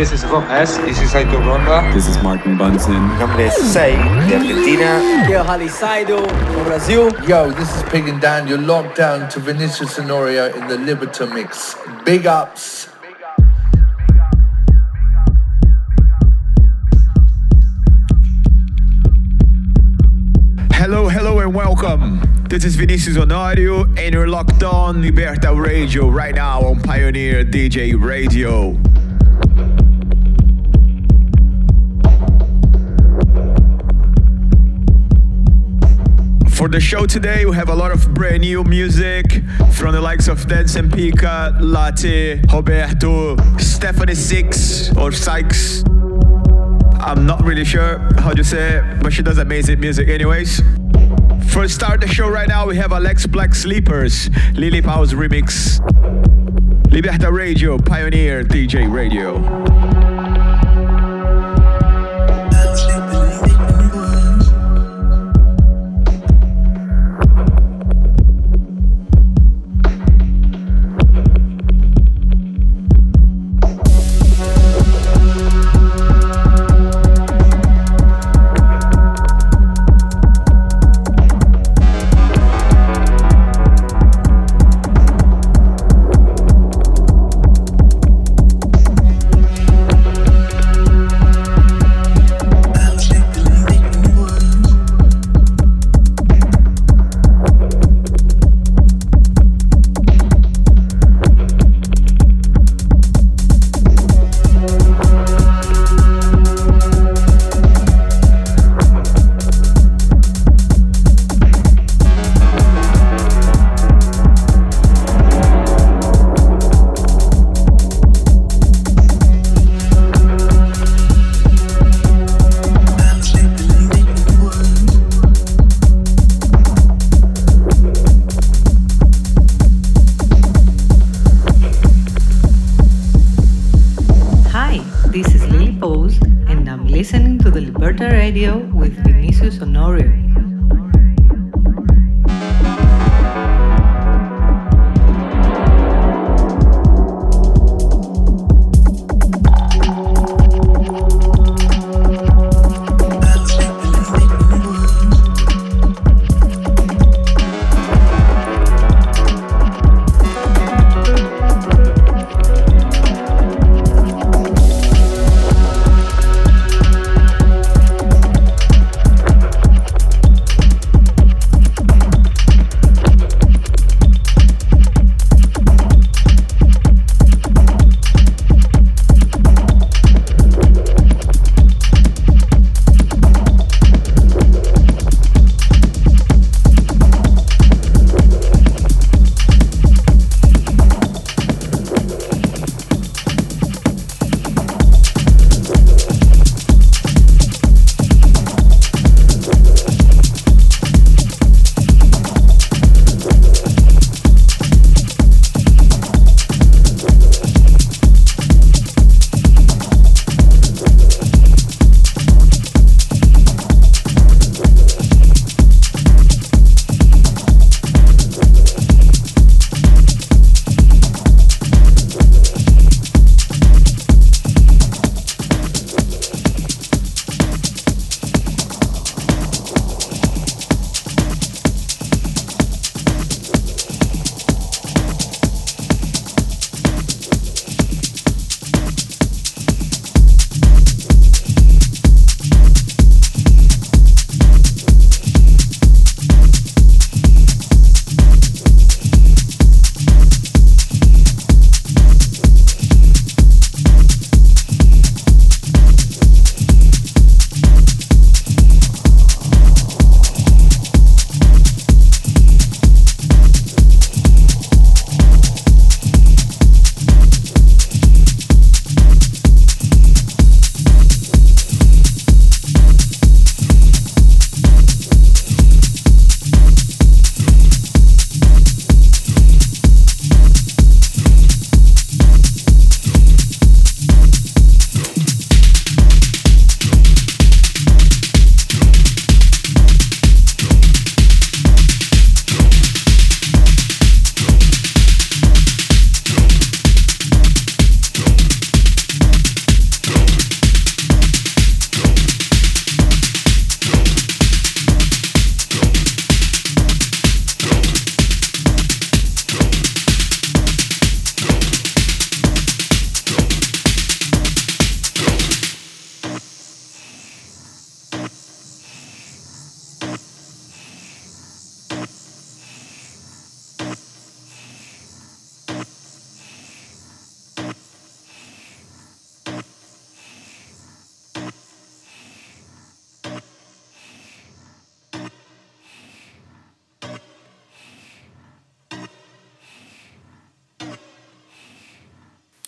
This is Rob S. This is Aitor Ronda. This is Martin Bunsen. Mi nombre es Sei, de Argentina. Yo, Hali Saido, from Brazil. Yo, this is Pig and Dan. You're locked down to Vinicius Honorio in the Liberta mix. Big ups. Hello, hello, and welcome. This is Vinicius Honorio, and you're locked on Liberta Radio right now on Pioneer DJ Radio. For the show today, we have a lot of brand new music from the likes of Dense and Pika, Latte, Roberto, Stephanie Six or Sykes. I'm not really sure how to say it, but she does amazing music anyways. For start the show right now, we have Alex Black Sleepers, Lily Powell's remix. Liberta Radio, Pioneer DJ Radio.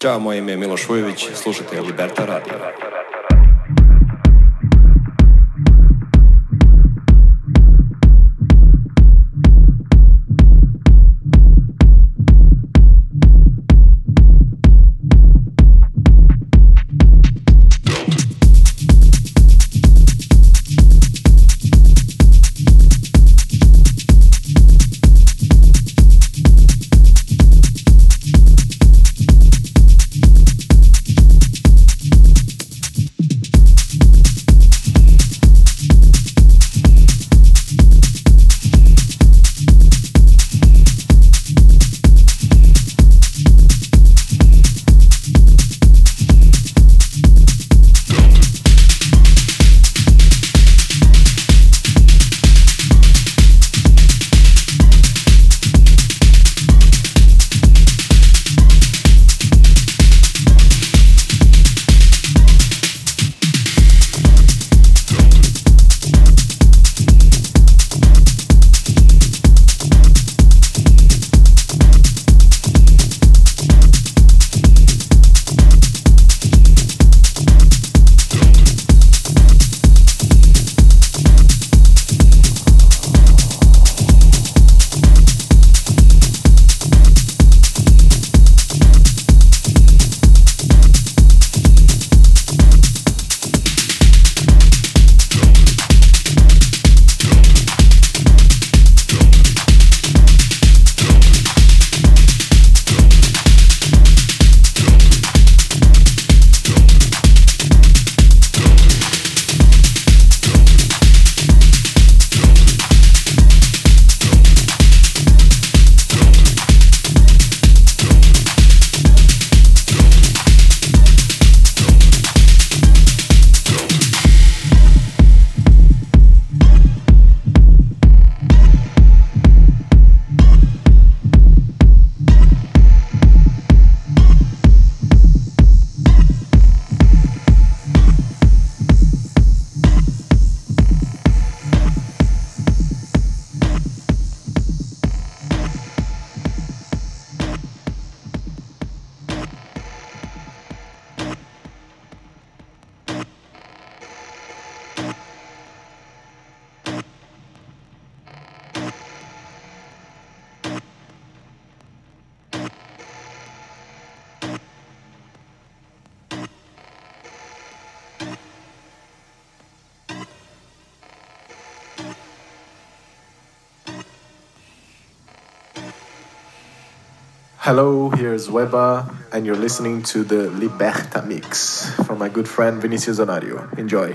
Ćao, moje ime je Miloš Vujović, slušajte Liberta Radio. Hello, here's Weba, and you're listening to the Liberta Mix from my good friend Vinicius Honorio. Enjoy.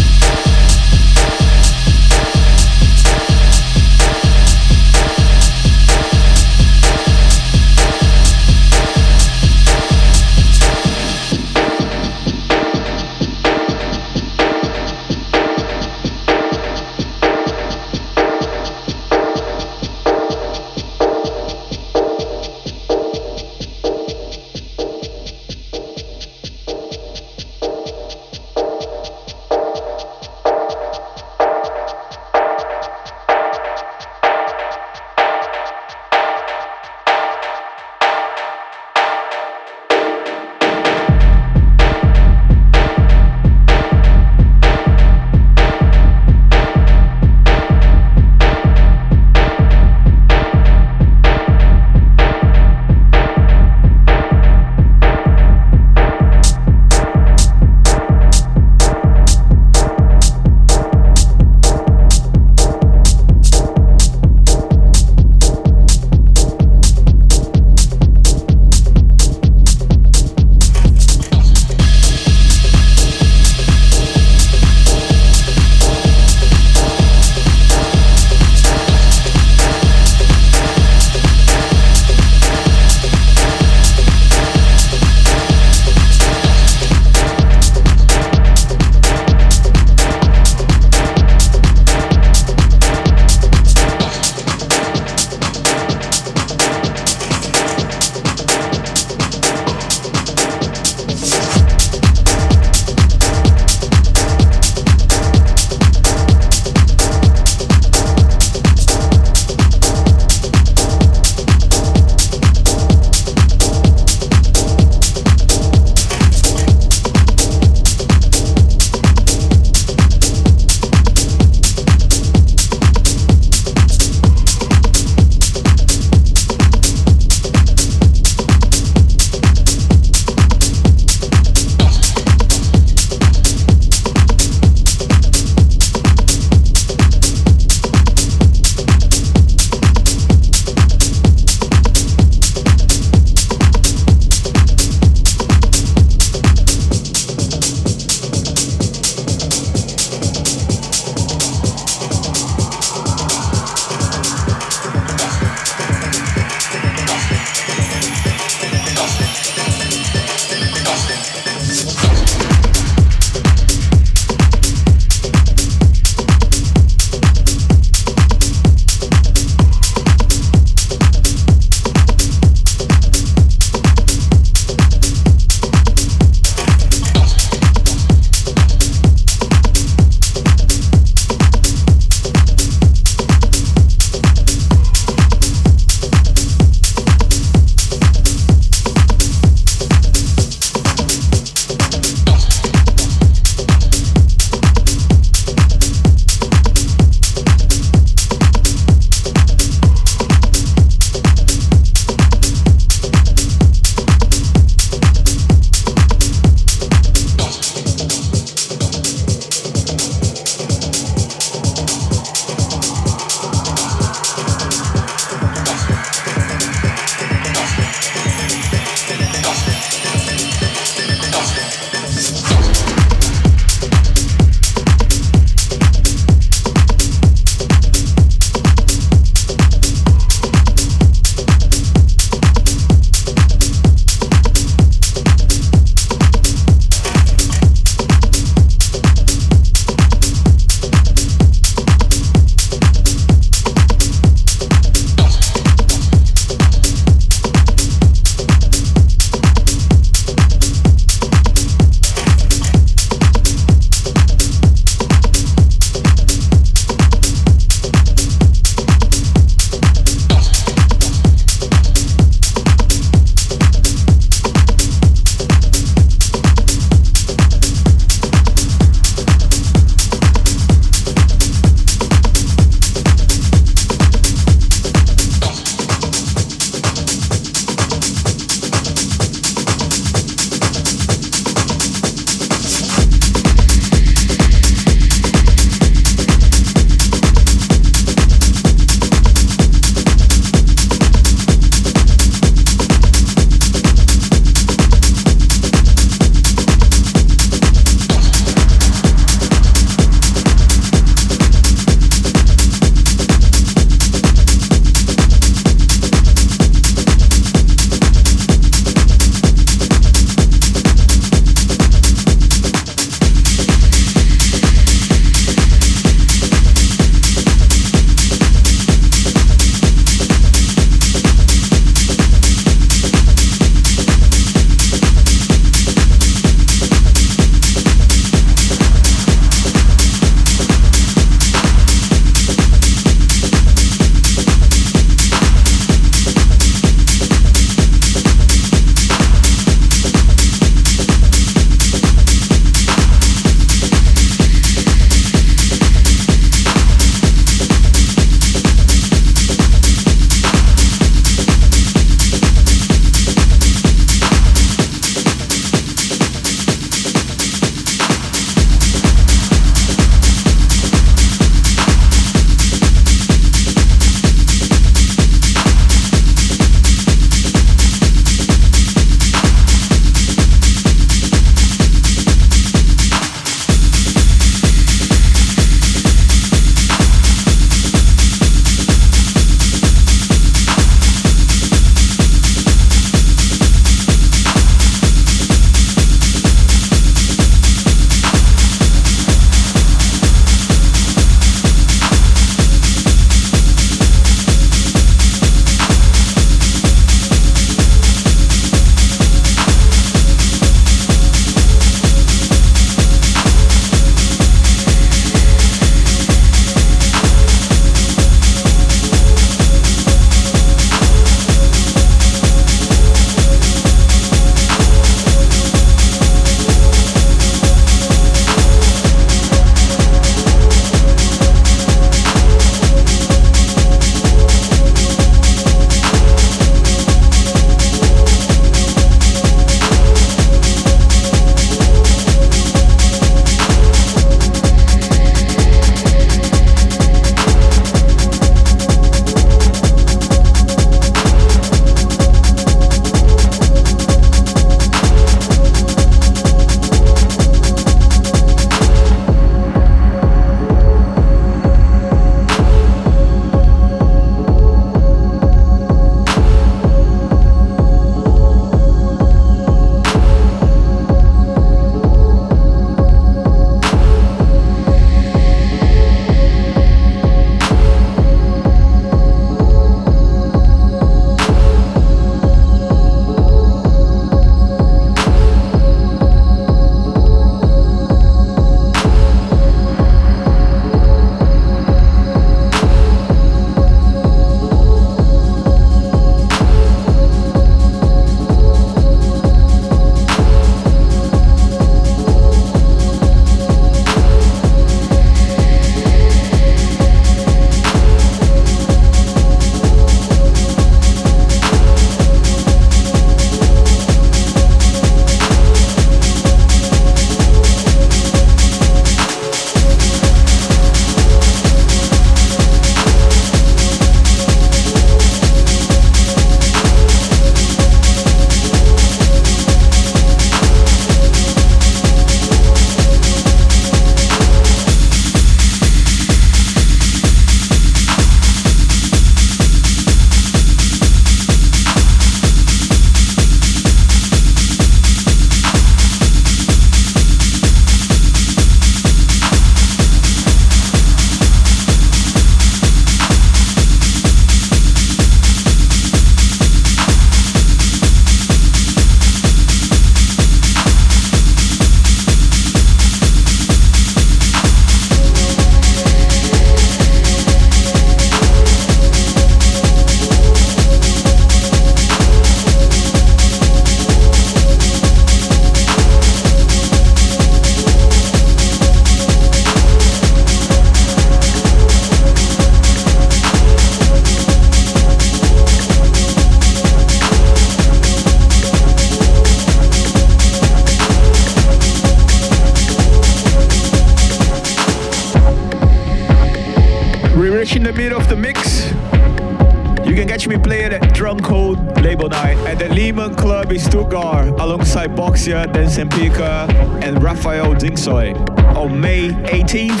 Club in Stuttgart alongside Boxia, Dan Pika, and Raphael Dincsoy on May 18th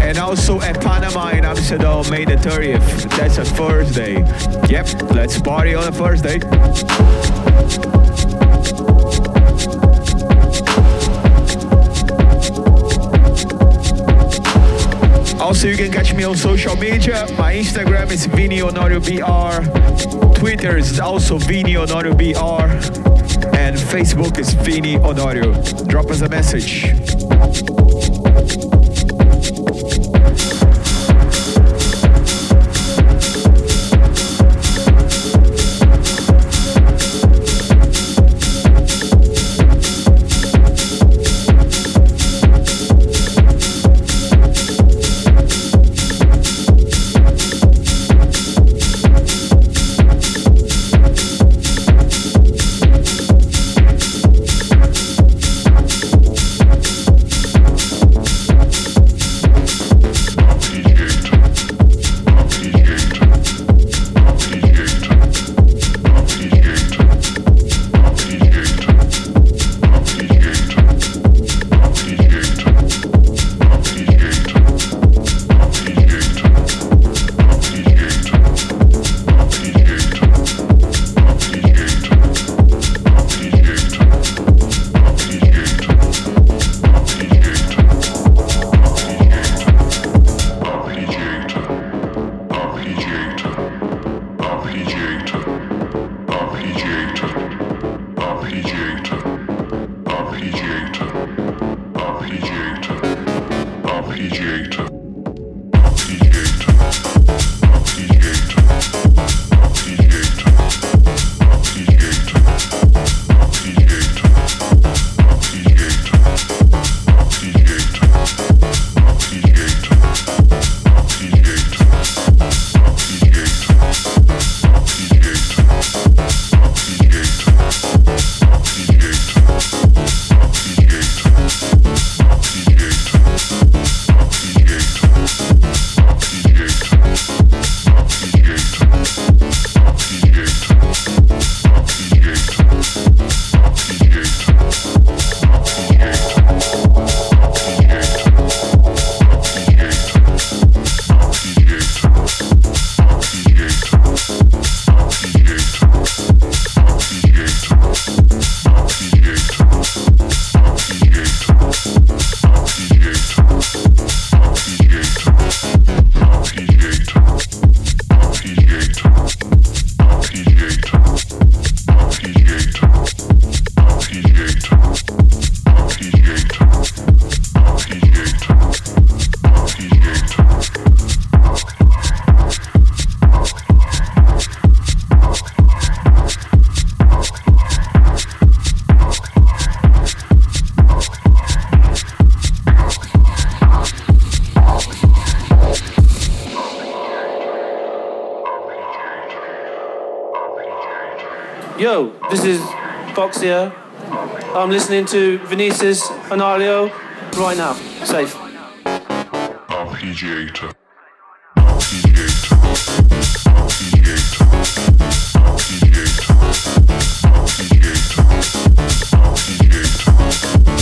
and also at Panama in Amsterdam on May the 30th. That's a Thursday. Yep, let's party on a Thursday. Also, you can catch me on social media. My Instagram is Vini. Twitter is also Vini Honorio BR. And Facebook is Vini Honorio. Drop us a message. listening to Vinicius Honorio right now. Safe. Arpeggiator. Arpeggiator. Arpeggiator. Arpeggiator. Arpeggiator. Arpeggiator.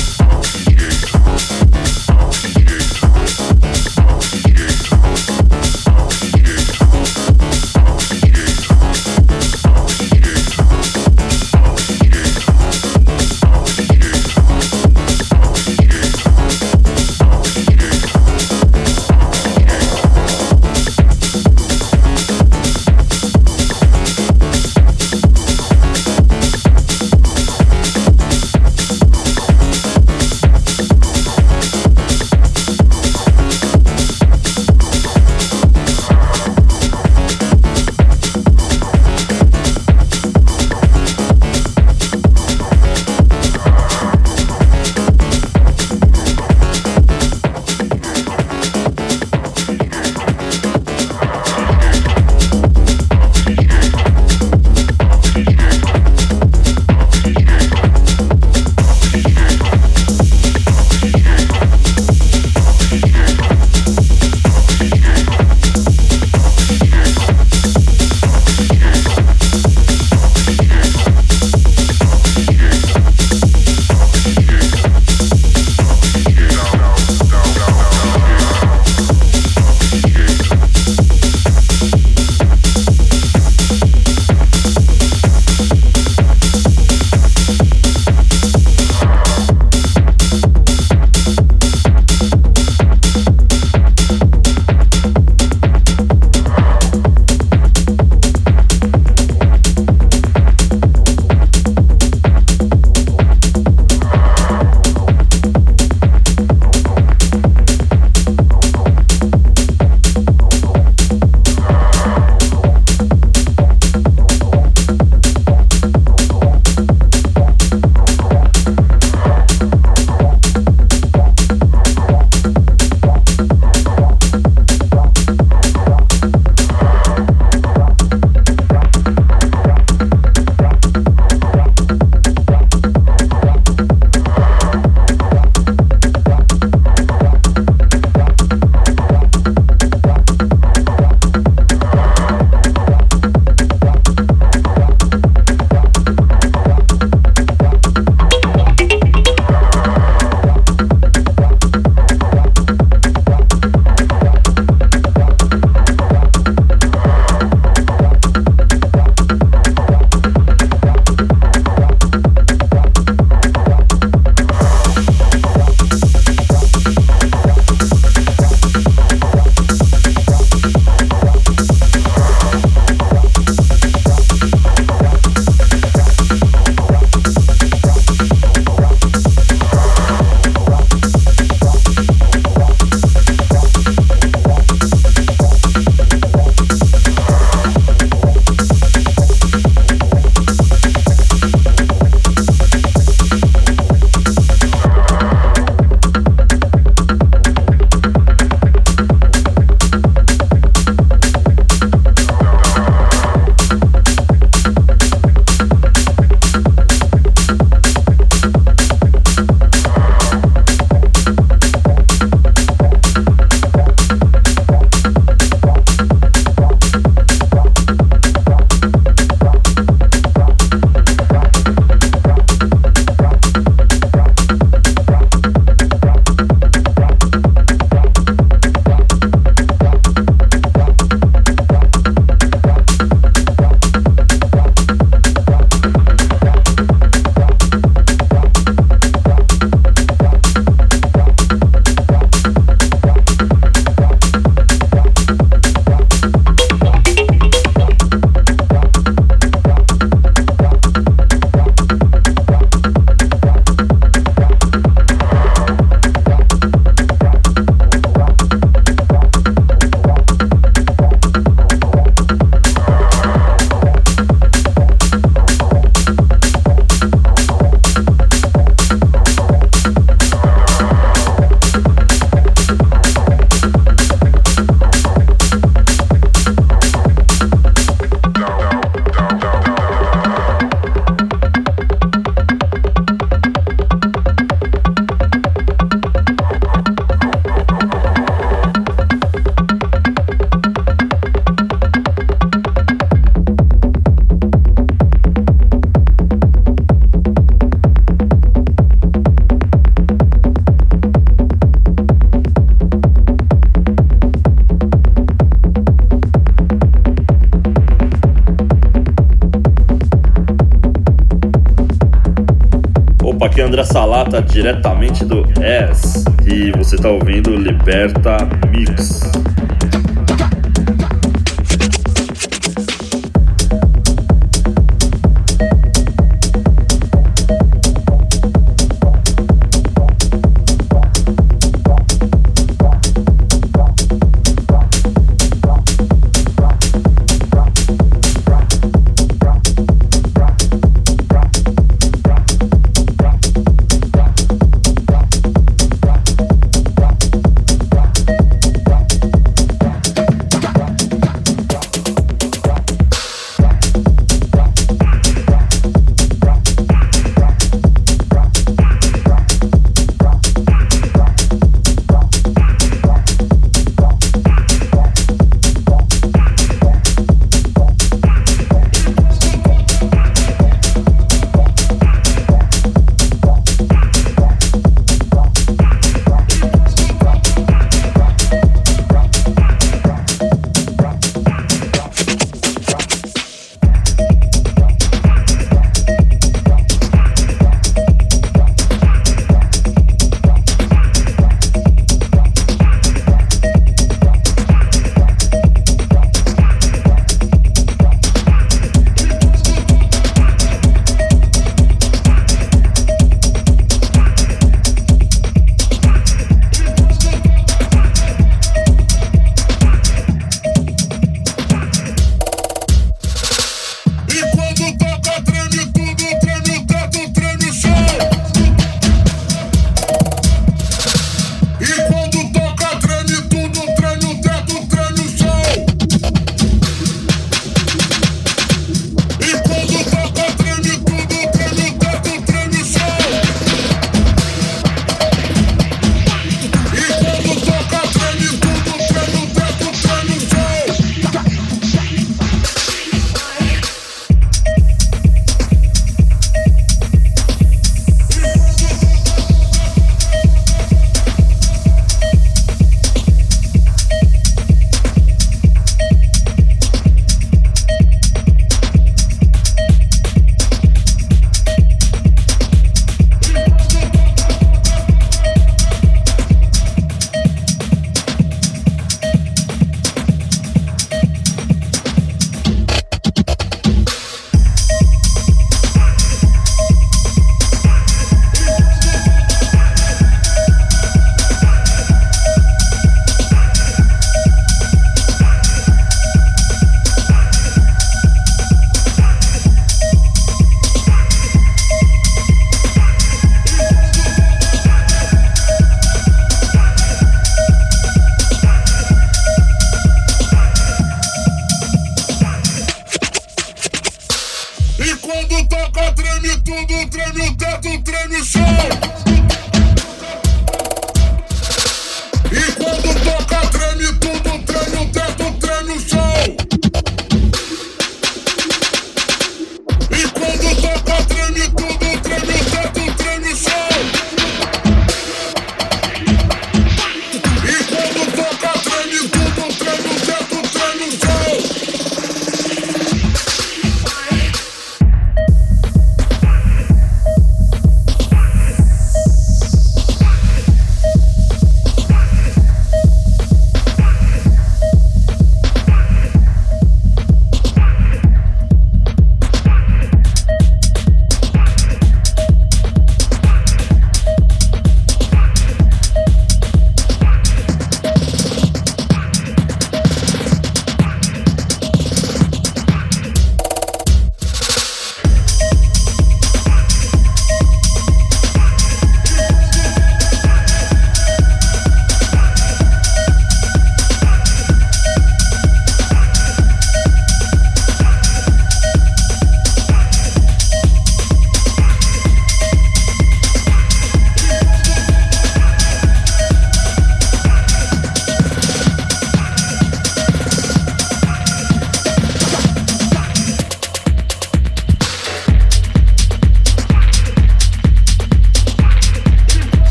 André Salata, diretamente do S. E você tá ouvindo Liberta Mix.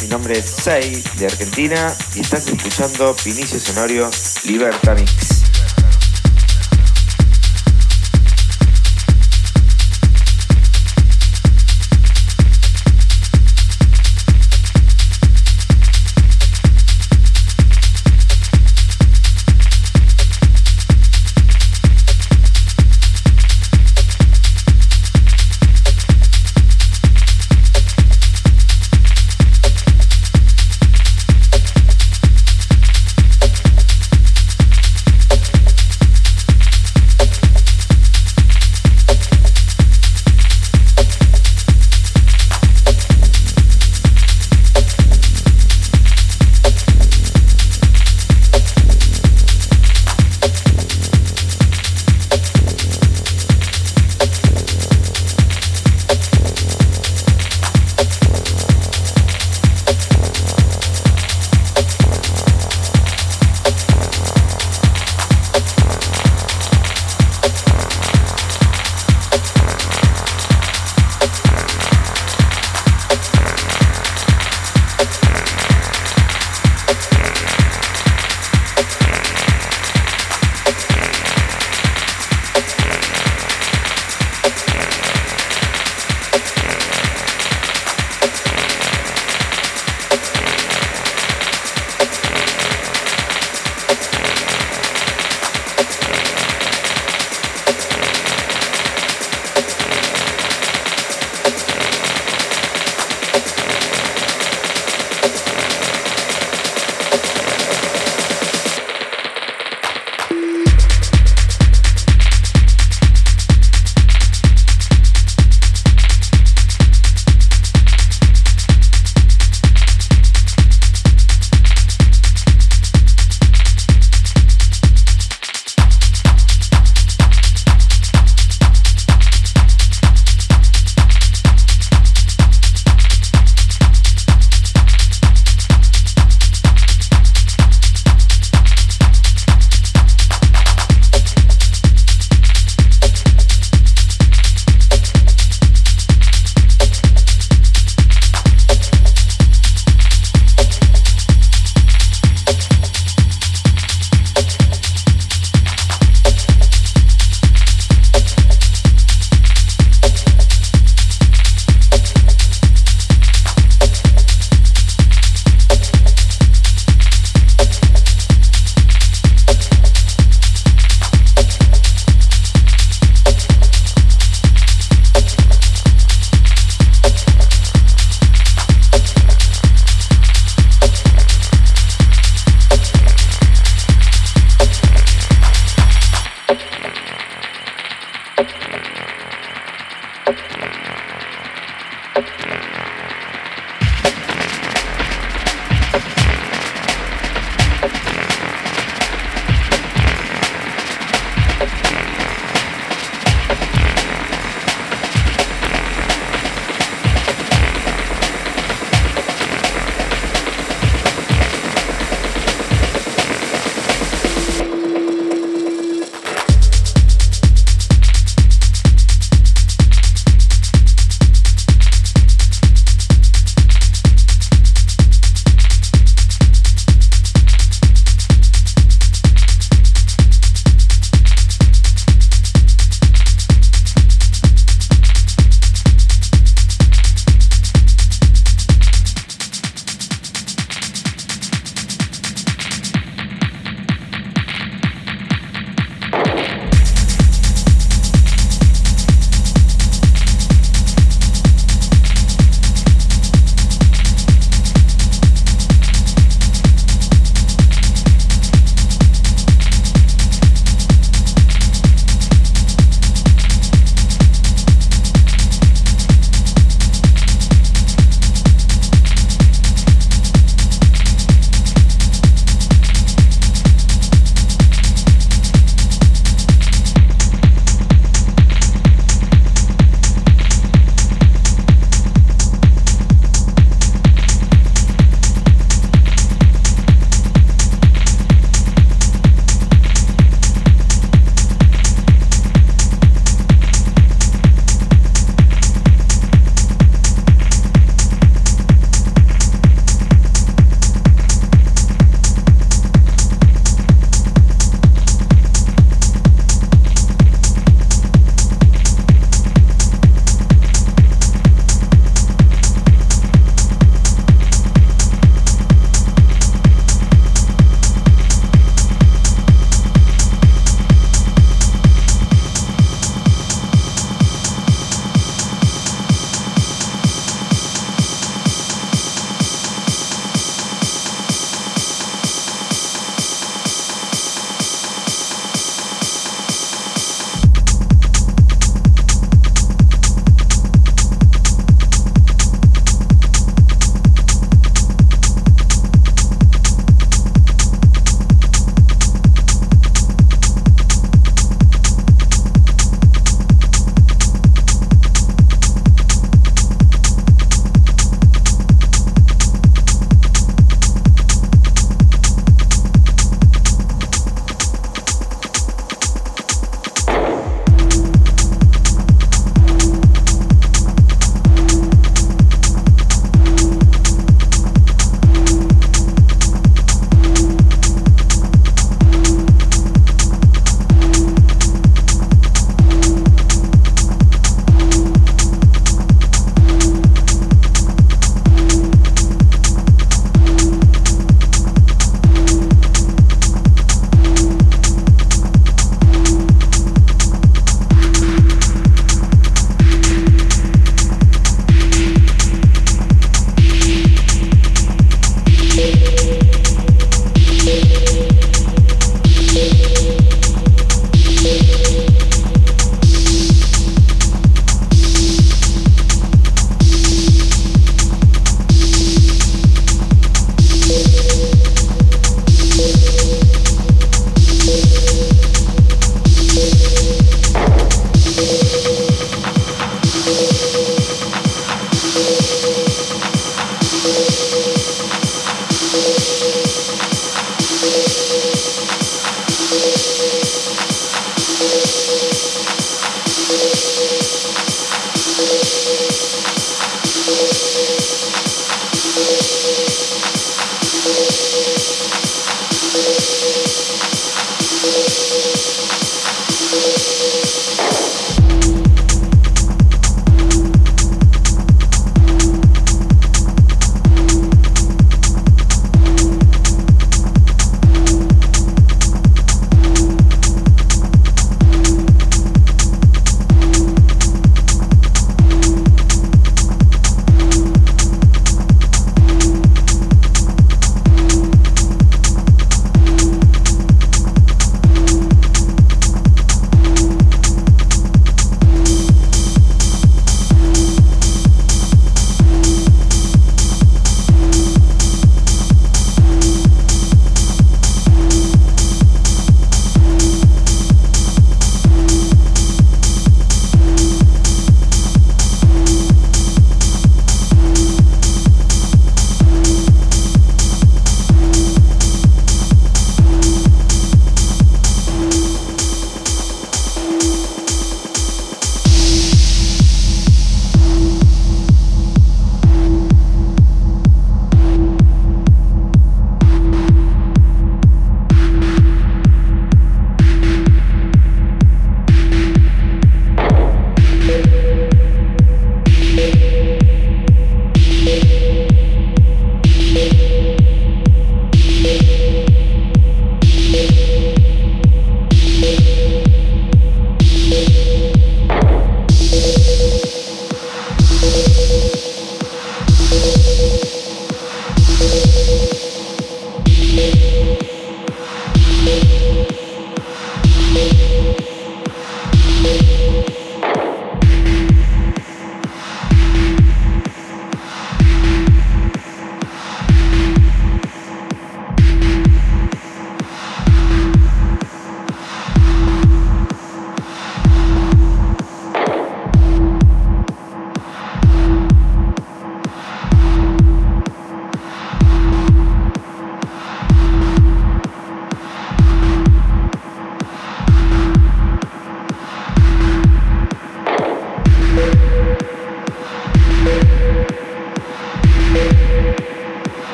Mi nombre es Sei de Argentina y estás escuchando Vinicio Sonorio Liberta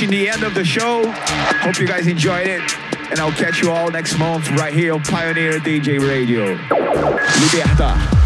reaching the end of the show. Hope you guys enjoyed it. And I'll catch you all next month right here on Pioneer DJ Radio. Liberta.